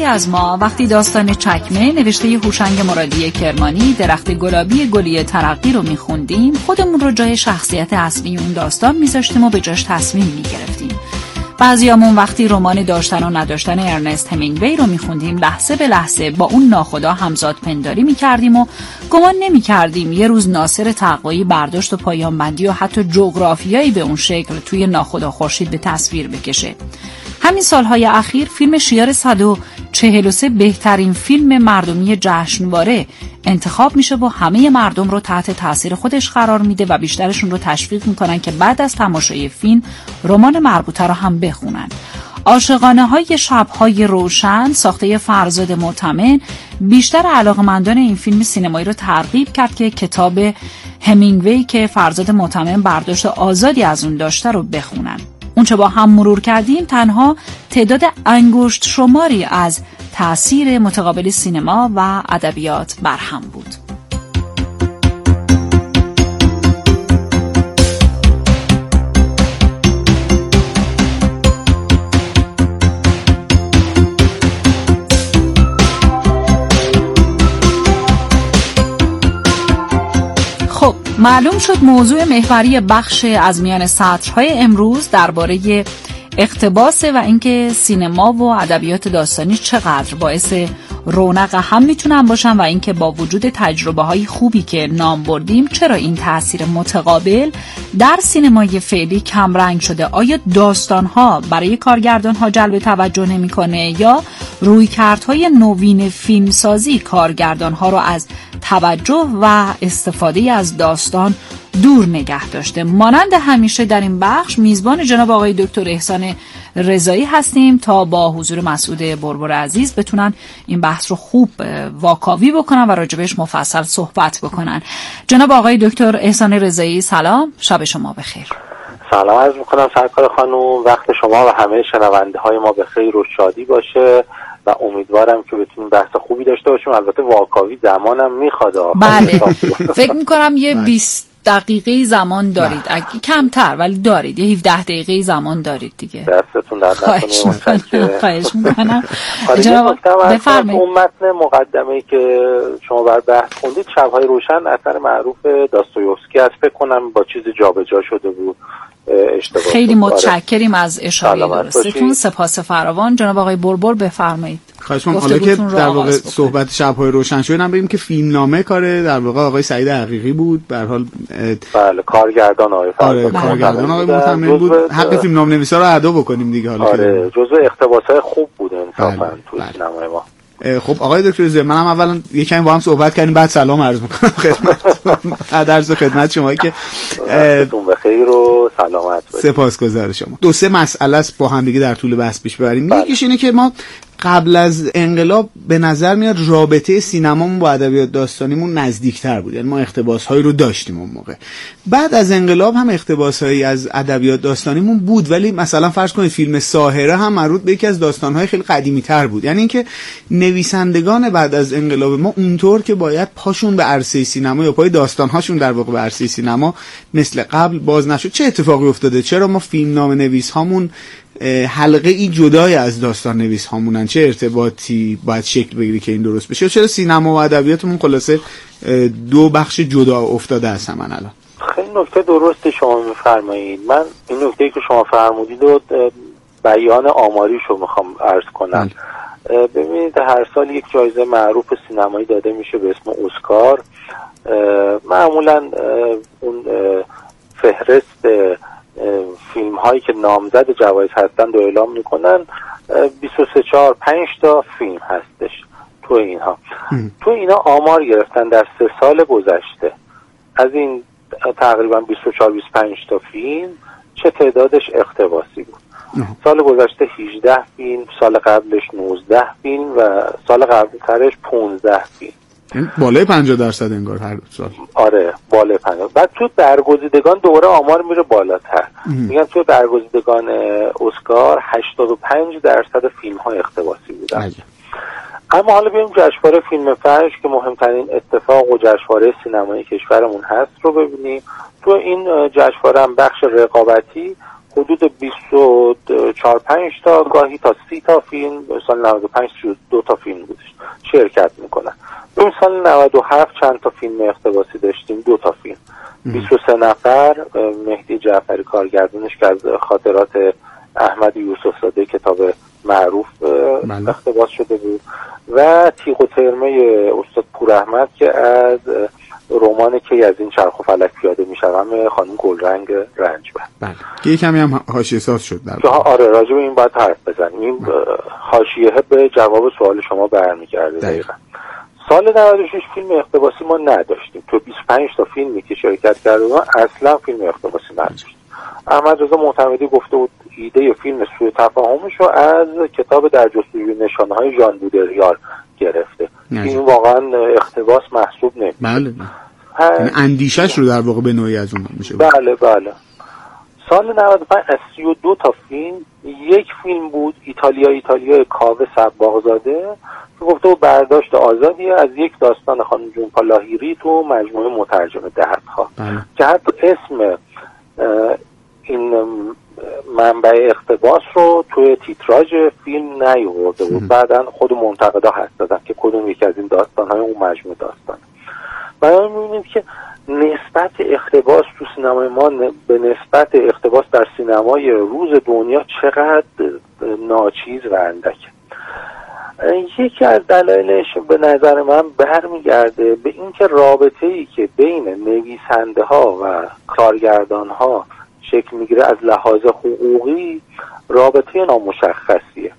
بسیاری از ما. وقتی داستان چکمه نوشته هوشنگ مرادی کرمانی درخت گلابی گلی ترقی رو میخوندیم خودمون رو جای شخصیت اصلی اون داستان میذاشتیم و به جاش تصمیم می‌گرفتیم. بعضیامون وقتی رمان داشتن و نداشتن ارنست همینگوی رو میخوندیم لحظه به لحظه با اون ناخدا همزاد پنداری می‌کردیم و گمان نمی‌کردیم یه روز ناصر تقوایی برداشت و پایان بندی و حتی جغرافیایی به اون شکل توی ناخدا خورشید به تصویر بکشه. همین سالهای اخیر فیلم شیار 143 بهترین فیلم مردمی جشنواره انتخاب میشه و همه مردم رو تحت تاثیر خودش قرار میده و بیشترشون رو تشویق می‌کنن که بعد از تماشای فیلم رمان مربوطه رو هم بخونن. عاشقانه های شبهای روشن ساخته فرزاد معتمن بیشتر علاقمندان این فیلم سینمایی رو ترغیب کرد که کتاب همینگوی که فرزاد معتمن برداشت آزادی از اون داشته رو بخونن. اونچه با هم مرور کردیم تنها تعداد انگشت شماری از تاثیر متقابل سینما و ادبیات بر هم بود. معلوم شد موضوع محوری بخش از میان سطرهای امروز درباره اقتباسه و اینکه سینما و ادبیات داستانی چقدر باعث رونق هم می‌تونن باشن و اینکه با وجود تجربه های خوبی که نام بردیم چرا این تاثیر متقابل در سینمای فعلی کمرنگ شده؟ آیا داستان ها برای کارگردان ها جلب توجه نمی‌کنه یا رویکردهای نوین فیلمسازی کارگردان ها رو از توجه و استفاده از داستان دور نگه داشته. مانند همیشه در این بخش میزبان جناب آقای دکتر احسان رضایی هستیم تا با حضور مسعود بربر عزیز بتونن این بحث رو خوب واکاوی بکنن و راجبش مفصل صحبت بکنن. جناب آقای دکتر احسان رضایی سلام. شب شما بخیر. سلام عرض می‌کنم سرکار خانم. وقت شما و همه شنونده های ما به خیر و شادی باشه. و امیدوارم که بتونیم بحث خوبی داشته باشیم. البته واکاوی زمانم می‌خواد. بله. فکر می‌کنم یه 20 دقیقه زمان دارید. اگه کمتر ولی دارید. یه 17 دقیقه زمان دارید دیگه. دستتون در خواهش می‌کنم. خواهش می‌کنم. جناب بفرمایید. اون متن مقدمه ای که شما بر بحث خوندید شبهای روشن اثر معروف داستویوفسکی است. فکر کنم با چیز جابجا شده بود. اشتباه خیلی متشکریم از اشاره درستتون. سپاس فراوان. جناب آقای بربر بفرمایید. خواهش حالا که در واقع صحبت شبهای روشن شده هم بگیم که فیلم نامه کاره در واقع آقای سعید حقیقی بود. به حال بله کارگردان آقای آره کارگردان آقای متمم بود. حق فیلم نام نویسا رو ادا بکنیم دیگه حالا آره جزء اقتباسای خوب بود انصافا بله. تو بله. سینمای ما. خب آقای دکتر زیر منم اولا یکم با هم صحبت کردیم بعد سلام عرض می‌کنم خدمت درس خدمت شما که به خیر و سلامت سپاسگزار شما. دو سه مسئله است با هم دیگه در طول بحث پیش ببریم. بله. یکیش اینه که ما قبل از انقلاب به نظر میاد رابطه سینمامون با ادبیات داستانیمون نزدیکتر بود. یعنی ما اقتباس هایی رو داشتیم اون موقع. بعد از انقلاب هم اقتباس هایی از ادبیات داستانیمون بود ولی مثلا فرض کنید فیلم ساهره هم مربوط به یکی از داستان های خیلی قدیمی تر بود. یعنی اینکه نویسندگان بعد از انقلاب ما اونطور که باید پاشون به عرصه سینما یا پای داستان هاشون در واقع به عرصه سینما مثل قبل باز نشد چه اتفاقی افتاده؟ چرا ما فیلم نام نویس هامون حلقه ای جدای از داستان نویس هامونن. چه ارتباطی باید شکل بگیری که این درست بشه؟ چرا سینما و ادبیاتمون خلاصه دو بخش جدا افتاده از هم الان؟ خیلی نکته درست شما میفرمایید. من این نکته که شما فرمودید و بیان آماریش رو می‌خوام عرض کنم. بله. ببینید هر سال یک جایزه معروف سینمایی داده میشه به اسم اسکار معمولا اون فهرست فیلم هایی که نامزد جوایز هستند رو اعلام می‌کنن 23 4 5 تا فیلم هستش تو اینها. تو اینا آمار گرفتن در سه سال گذشته. از این تقریبا 24 25 تا فیلم چه تعدادش اقتباسی بود. سال گذشته 18 فیلم سال قبلش 19 فیلم و سال قبل ترش 15 فیلم. بالای 50 درصد انگار هر سال. آره بالای 50 بعد تو برگزیدگان دوره آمار میره بالاتر. میگن تو برگزیدگان اسکار 85 درصد فیلم های اقتباسی بودن. اما حالا بیایم جشنواره فیلم فجر که مهمترین اتفاق و جشنواره سینمایی کشورمون هست رو ببینیم. تو این جشنواره هم بخش رقابتی حدود 24 5 تا گاهی تا 30 تا فیلم سال 95 دو تا فیلم بودش شرکت می‌کنن. اون سال 97 چند تا فیلم اقتباسی داشتیم دو تا فیلم. 23 نفر مهدی جعفری کارگردونش که از خاطرات احمد یوسف زاده کتاب معروف بله. اقتباس شده بود. و تیغ و ترمه استاد پور احمد که از رمان که از این چرخ و فلک پیاده می‌شوم خانم گلرنگ رنج بله. یه کمی هم حاشیه ساز شد در آره راجب این باید حرف بزنیم. این بله. حاشیه به جواب سوال شما برمیگرده دقیقا. سال 96 فیلم اقتباسی ما نداشتیم. تو 25 تا فیلمی که شرکت کرده اصلا فیلم اقتباسی نداشتیم. احمد رضا معتمدی گفته بود ایده فیلم سوی تفاهمش رو از کتاب در جستجوی نشانه های ژان بودریار گرفته. این واقعا اقتباس محسوب نمیشه. بله یعنی اندیشش رو در واقع به نوعی از اون میشه. بله بله. سال 95 از 32 تا فیلم یک فیلم بود ایتالیا ایتالیا کاوه سباغزاده که گفته و برداشت آزادی از یک داستان خانم جونپا لاهیری تو مجموعه مترجم دهدها بله. که حتی اسم این منبع اقتباس رو توی تیتراژ فیلم نیورده بود. بعدا خود منتقدا هست دادن که کدوم یکی از این داستان های اون مجموعه داستان برای می‌بینید که نسبت اقتباس تو سینمای ما به نسبت اقتباس در سینمای روز دنیا چقدر ناچیز و اندکه یکی از دلایلش به نظر من برمیگرده به اینکه رابطه ای که بین نویسنده ها و کارگردان ها شکل می‌گیره از لحاظ حقوقی رابطه نامشخصیه.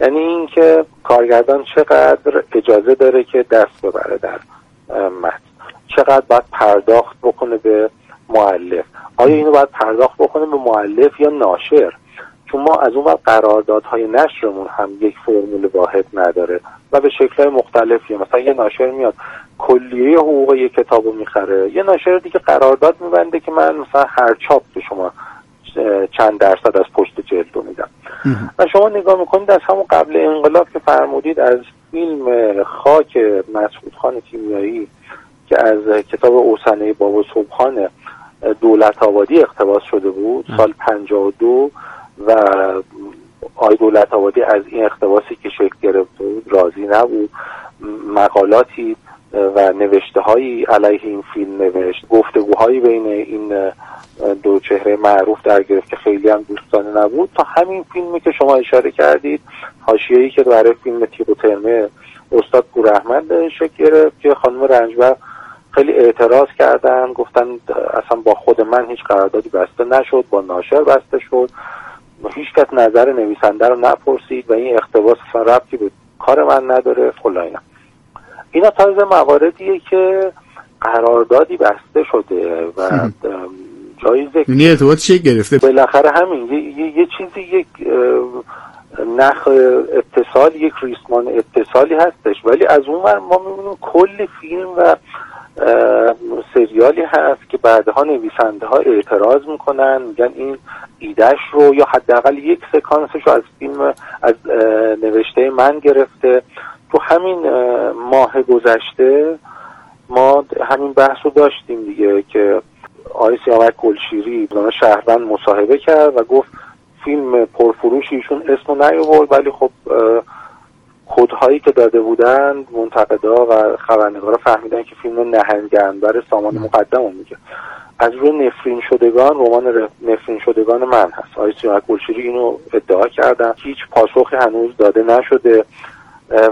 یعنی اینکه کارگردان چقدر اجازه داره که دست ببره در متن. چقدر باید پرداخت بکنه به معلف آیا اینو باید پرداخت بکنه به معلف یا ناشر؟ چون ما از اون قراردادهای نشرمون هم یک فرمول واحد نداره و به شکلهای مختلفی مثلا یه ناشر میاد کلیه حقوق یک کتابو می‌خره. یه ناشر دیگه قرارداد میبنده که من مثلا هر چاپ به شما چند درصد از پشت جلدو میدم. و شما نگاه می‌کنید از همون قبل انقلاب که فرمودید از فیلم خاک مسعود خان کیمیایی که از کتاب اوسنه بابا صبحان دولت آبادی اقتباس شده بود سال 52 و آی دولت آبادی از این اقتباسی که شکل گرفته بود راضی نبود. مقالاتی و نوشته هایی علیه این فیلم نوشت. گفتگوهایی بین این دو چهره معروف در گرفت که خیلی هم دوستانه نبود. تا همین فیلمی که شما اشاره کردید حاشیه‌ای که برای فیلم تیغ و ترمه استاد پور احمد شکل گرفت که خانم رنجبر خیلی اعتراض کردن گفتن اصلا با خود من هیچ قراردادی بسته نشد با ناشر بسته شد. هیچ کس نظر نویسنده رو نپرسید و این اقتباس اصلا ربطی به کار من نداره فلاینا اینا. طرز مواردیه که قراردادی بسته شده و جایزه یعنی ارتباط چه گرفته؟ بالاخره همین یه, یه،, یه چیزی یک نخ اتصال یک ریسمان اتصالی هستش. ولی از اون ما می‌بینیم کل فیلم و سریالی هست که بعدها نویسنده ها اعتراض می‌کنن میگن این ایدهش رو یا حداقل یک سکانسش رو از فیلم از نوشته من گرفته. تو همین ماه گذشته ما همین بحث رو داشتیم دیگه که آقای سیامک گلشیری شهروند مصاحبه کرد و گفت فیلم پرفروش ایشون اسمو نیاورد ولی خب کودهایی که داده بودند منتقدا و خبرنگارا فهمیدن که فیلم نهنگ انبر سامان مقدم میگه. از روی نفرین شدگان رمان نفرین شدگان من هست. آقای سیامک گلشیری اینو ادعا کردن. هیچ پاسخی هنوز داده نشده.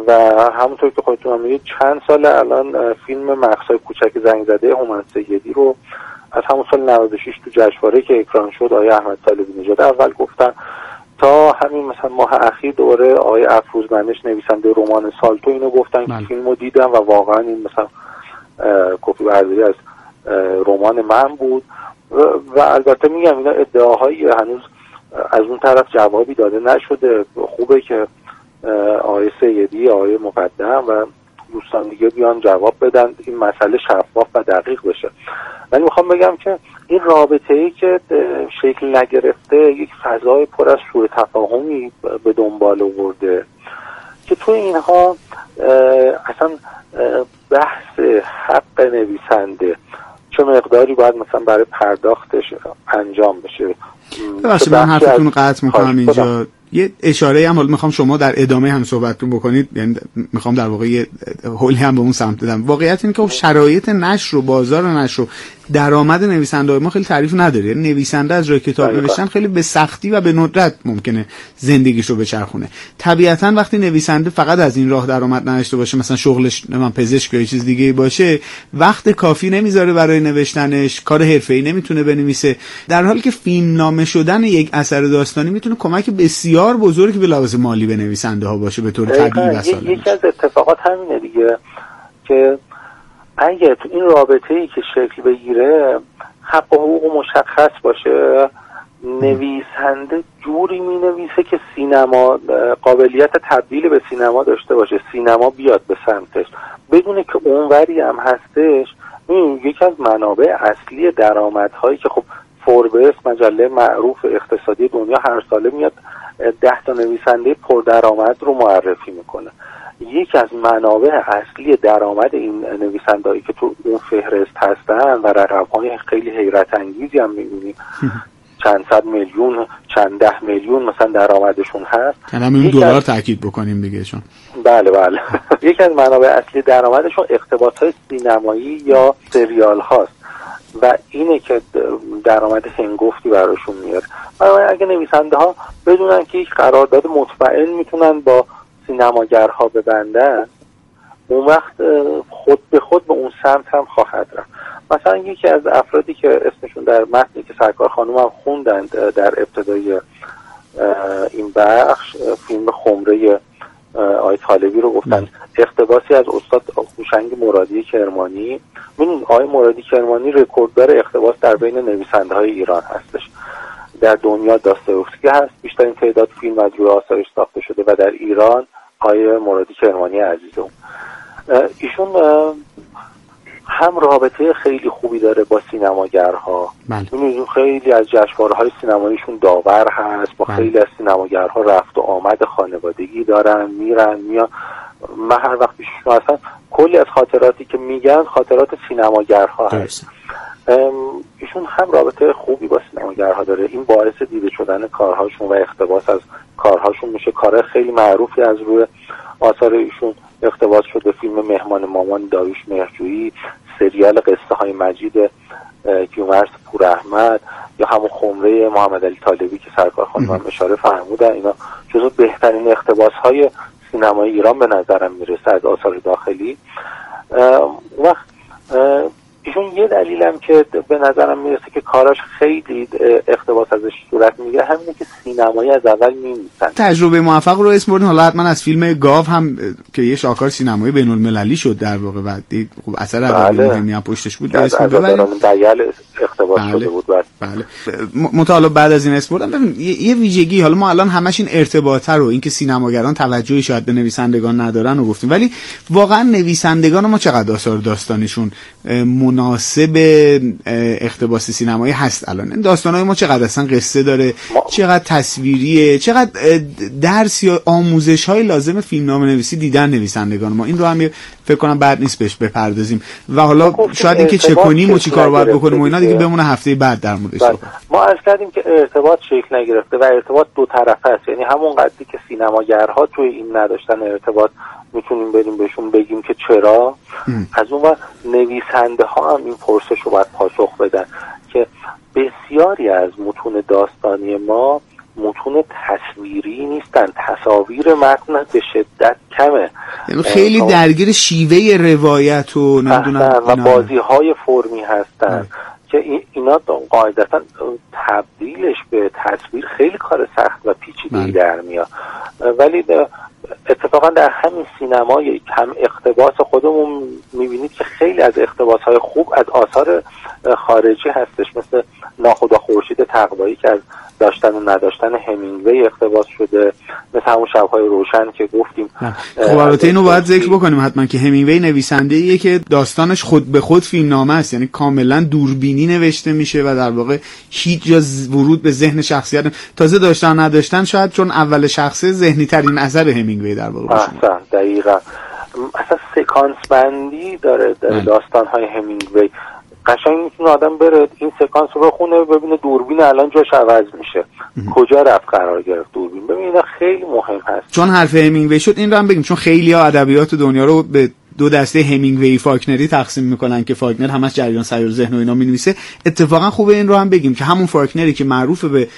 و همونطور که خودتون میگید چند سال الان فیلم مقصای کوچک زنگ زده هومن سیدی رو. از همون سال 96 تو جشنواره که اکران شد آقای احمد طالبی نژاد اول گفتن. تا همین مثلا ماه اخیر دوباره آقای افروز منش نویسنده رمان سالتو اینو گفتن که بله. فیلم رو دیدم و واقعا این مثلا کپی برداری از رمان من بود و, البته میگم اینا ادعاهایی هنوز از اون طرف جوابی داده نشده خوبه که آقای سیدی آقای مقدم و دوستان دیگه بیان جواب بدن این مسئله شفاف و دقیق بشه. ولی می‌خوام بگم که این رابطه ای که شکل نگرفته یک فضای پر از سوء تفاهمی به دنبال آورده که تو اینها اصلا بحث حق نویسنده چه مقداری باید مثلا برای پرداختش انجام بشه. ببخشید من حرفتون قطع می‌کنم اینجا. یه اشاره هم حالا می‌خوام شما در ادامه هم صحبتتون بکنید. یعنی می‌خوام در واقع یه حلی هم به اون سمت بدم. واقعیت اینه که خب شرایط نشر و بازار نشر و درآمد نویسنده ما خیلی تعریف نداره. یعنی نویسنده از روی کتاب نوشتن خیلی به سختی و به ندرت ممکنه زندگیش رو بچرخونه. طبیعتا وقتی نویسنده فقط از این راه درآمد نداشته باشه مثلا شغلش من پزشک یا چیز دیگه باشه وقت کافی نمی‌ذاره برای نوشتنش کار حرفه‌ای نمی‌تونه بنویسه. در حالی که فیلم نامه شدن یک اثر داستانی می‌تونه کمک بسیار بزرگی به لحاظ مالی به نویسنده ها باشه به طور طبیعی و یکی از اتفاقات همینه دیگه که اگه تو این رابطه ای که شکل بگیره حق و حقوق مشخص باشه نویسنده جوری می نویسه که سینما قابلیت تبدیل به سینما داشته باشه سینما بیاد به سمتش. بدونه که اونوری هم هستش این یکی از منابع اصلی درآمدهایی که خب فوربس مجله معروف اقتصادی دنیا هر ساله میاد ده تا نویسنده پردرآمد رو معرفی می‌کنه. یکی از منابع اصلی درآمد این نویسندهایی که تو اون فهرست هستن و های خیلی حیرت انگیزی هم می‌بینیم. چند صد میلیون چند ده میلیون مثلا درآمدشون هست. یعنی همین دلار تاکید بکنیم دیگه چون بله بله. یکی از منابع اصلی درآمدشون اقتباس های سینمایی یا سریال هاست و اینه که درآمد هنگفتی براشون میاد اگه نویسنده ها بدونن که یک قرارداد مطمئن می‌تونن با سینماگرها ببندن اون وقت خود به خود به اون سمت هم خواهد رفت. مثلا یکی از افرادی که اسمشون در متنی که سرکار خانوم هم خوندند در ابتدای این بخش فیلم خمره آی طالبی رو گفتن. اقتباسی از استاد هوشنگ مرادی کرمانی. ببینید آقای مرادی کرمانی رکورددار اقتباس در بین نویسنده های ایران هستش. در دنیا داستایوفسکی هست بیشترین تعداد فیلم از روی آثارش ساخته شده و در ایران آقای مرادی کرمانی عزیزم. ایشون هم رابطه خیلی خوبی داره با سینماگرها. بله. خیلی از جشنواره های سینماییشون داور هست با بله. خیلی از سینماگرها رفت و آمد خانوادگی دارن میرن میان. من هر وقت پیششون هستن کلی از خاطراتی که میگن خاطرات سینماگرها هست. ایشون هم رابطه خوبی با سینماگرها داره. این باعث دیده شدن کارهاشون و اقتباس از کارهاشون میشه. کار خیلی معروفی از روی آثار ایشون اقتباس شده. فیلم مهمان مامان داروش مهرجویی سریال قصه های مجید کیومرس پور احمد یا همون خمره محمد علی طالبی که سرکار خانم اشاره فرمودن. اینا جزو بهترین اقتباس های سینمای ایران به نظرم می‌رسه از آثار داخلی. وقت ایشون یه دلیلم که به نظرم می‌رسه که کاراش خیلی اقتباس ازش صورت می‌گیره همینه که سینمایی از اول میمیسن تجربه موفق رو اسم بردین. حالا حتما از فیلم گاو هم که یه شاکار سینمایی بین المللی شد در واقع و خب اثر اولی بله. مهمی هم پشتش بود اسم ببریم اقتباس بله. شده بود بله, بله. مطالعه بعد از این بردم ببین یه ویژگی حالا ما الان همش این ارتباطه رو اینکه سینماگران توجهی شاید به نویسندگان ندارن و گفتیم. ولی واقعا نویسندگان ما چقدر آثار داستانشون مناسب اقتباس سینمایی هست الان. داستان های ما چقدر اصلا قصه داره چقدر تصویریه چقدر درس یا آموزش های لازم فیلم نام نویسی دیدن نویسندگان ما. این رو هم فکر کنم بعد نیست بهش بپردازیم. و حالا شاید اینکه چه کنیم و چی کار باید بکنیم و اینا دیگه بمونه هفته بعد در موردش بله. ما از کردیم که ارتباط شکل نگرفته و ارتباط دو طرفه است. یعنی همون قدری که سینماگرها توی این نداشتن ارتباط می‌تونیم بریم بهشون بگیم که چرا. از اون نویسنده ها هم این پرسش رو باید پاسخ بدن که بسیاری از متون داستانی ما متون تصویری نیستن. تصاویر متن به شدت کمه. یعنی خیلی درگیر شیوه روایت و نمی‌دونم و بازی های فرمی هستن. که اینا قاعدتا تبدیلش به تصویر خیلی کار سخت و پیچیده بله. در میاد ولی اتفاقا در همین سینمای کم اقتباس خودمون می‌بینید که خیلی از اقتباس های خوب از آثار خارجی هستش مثل ناخدا خورشید تقوایی که از داشتن و نداشتن همینگوی اقتباس شده مثل همون شبهای روشن که گفتیم. خب البته اینو باید ذکر بکنیم حتما که همینگوی نویسنده ایه که داستانش خود به خود فیلم نامه است. یعنی کاملا دوربینی نوشته میشه و در واقع هیچ جا ورود به ذهن شخصیت تازه داشتن نداشتن شاید چون اول شخصه ذهنی ترین اثر همینگوی در واقع دقیقا. اصلا سکانس بندی داره, داره داستان های همینگوی. قشنگ می‌تونه آدم بره این سکانس رو بخونه ببینه دوربین الان جاش عوض میشه. کجا رفت قرار گرفت دوربین؟ ببین خیلی مهم هست. چون حرف همینگوی شد این رو هم بگیم چون خیلی ادبیات دنیا رو به دو دسته همینگوی فاکنری تقسیم می‌کنن که فاکنر همش جریان سیار ذهن و اینا می‌نویسه. اتفاقا خوبه این رو هم بگیم که همون فاکنری که معروف به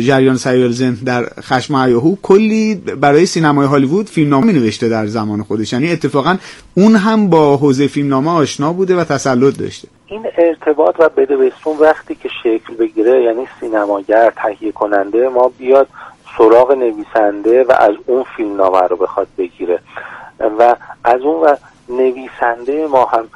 جریان سیار ذهن در خشم هیاهو کلی برای سینمای هالیوود فیلمنامه نوشته در زمان خودش. یعنی اتفاقا اون هم با حوزه فیلمنامه آشنا بوده و تسلط داشته. این ارتباط و بده بستون وقتی که شکل بگیره یعنی سینماگر تهیه کننده ما بیاد سراغ نویسنده و از اون فیلمنامه رو بخواد بگیره. و از اون و نویسنده ما هم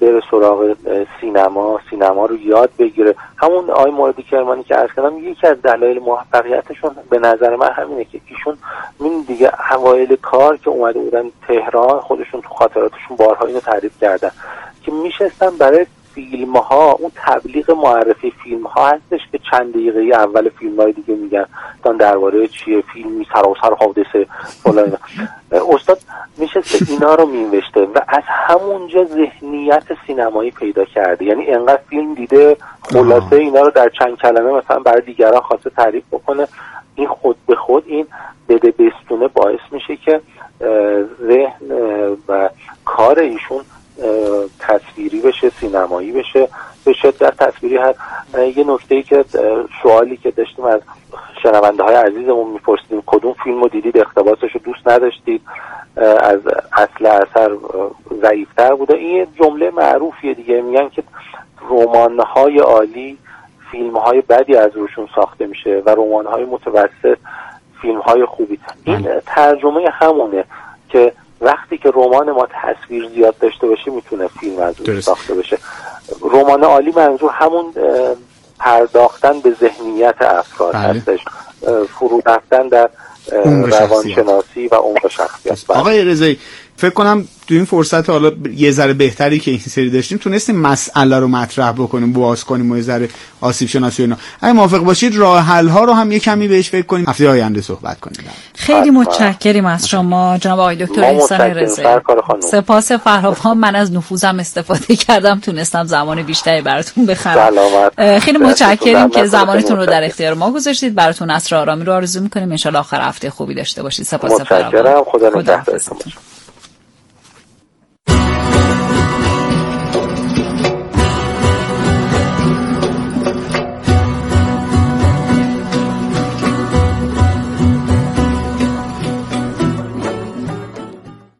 بره سراغ سینما سینما رو یاد بگیره. همون آقای موردی کرمانی که ارز کردم یکی از دلایل موفقیتشون به نظر من همینه که ایشون این دیگه اوایل کار که اومده بودن تهران خودشون تو خاطراتشون بارها اینو تعریف کردن که میشستن برای فیلم ها اون تبلیغ معرفی فیلم ها هستش که چند دقیقه اول فیلم های دیگه میگن. دان درباره چیه فیلمی سراسر حادثه فلان. استاد میشه اینا رو مینوشته و از همونجا ذهنیت سینمایی پیدا کرده. یعنی انقدر فیلم دیده خلاصه اینا رو در چند کلمه مثلا برای دیگران خواسته تعریف بکنه. این خود به خود این بده بستونه باعث میشه که ذهن و کار ایشون تصویری بشه سینمایی بشه به شدت تصویری هست. یه نکته ای که سوالی که داشتیم از شنونده های عزیزمون میپرسیدیم کدوم فیلم رو دیدید؟ اقتباسش رو دوست نداشتید؟ از اصل اثر ضعیفتر بوده. این جمله معروفیه دیگه. میگن که رمان های عالی فیلم های بدی از روشون ساخته میشه و رمان های متوسط فیلم های خوبی. این بله. ترجمه همونه که وقتی که رمان ما تصویر زیاد داشته باشه می‌تونه فیلم از اون ساخته بشه رمان عالی منظور همون پرداختن به ذهنیت افراد بله. هستش. فرو رفتن در روانشناسی و عمق شخصیت. آقای رضایی فکر کنم تو این فرصت حالا یه ذره بهتری که این سری داشتیم تونستیم مسئله رو مطرح بکنیم باز کنیم و یه ذره آسیب شناسی اینا. اگه موافق باشید راه حل ها رو هم یه کمی بهش فکر کنیم. هفته آینده صحبت کنیم. خیلی متشکریم از شما جناب آقای دکتر احسان رضایی. سپاس فراوان من از نفوذم استفاده کردم تونستم زمان بیشتری براتون بخرم. خیلی متشکریم که زمانتون رو در اختیار ما گذاشتید. براتون عصر آرامی رو آرزو می‌کنیم. ان آخر هفته خوبی داشته باشید. سپاس فراوان خدا نگهدارتون.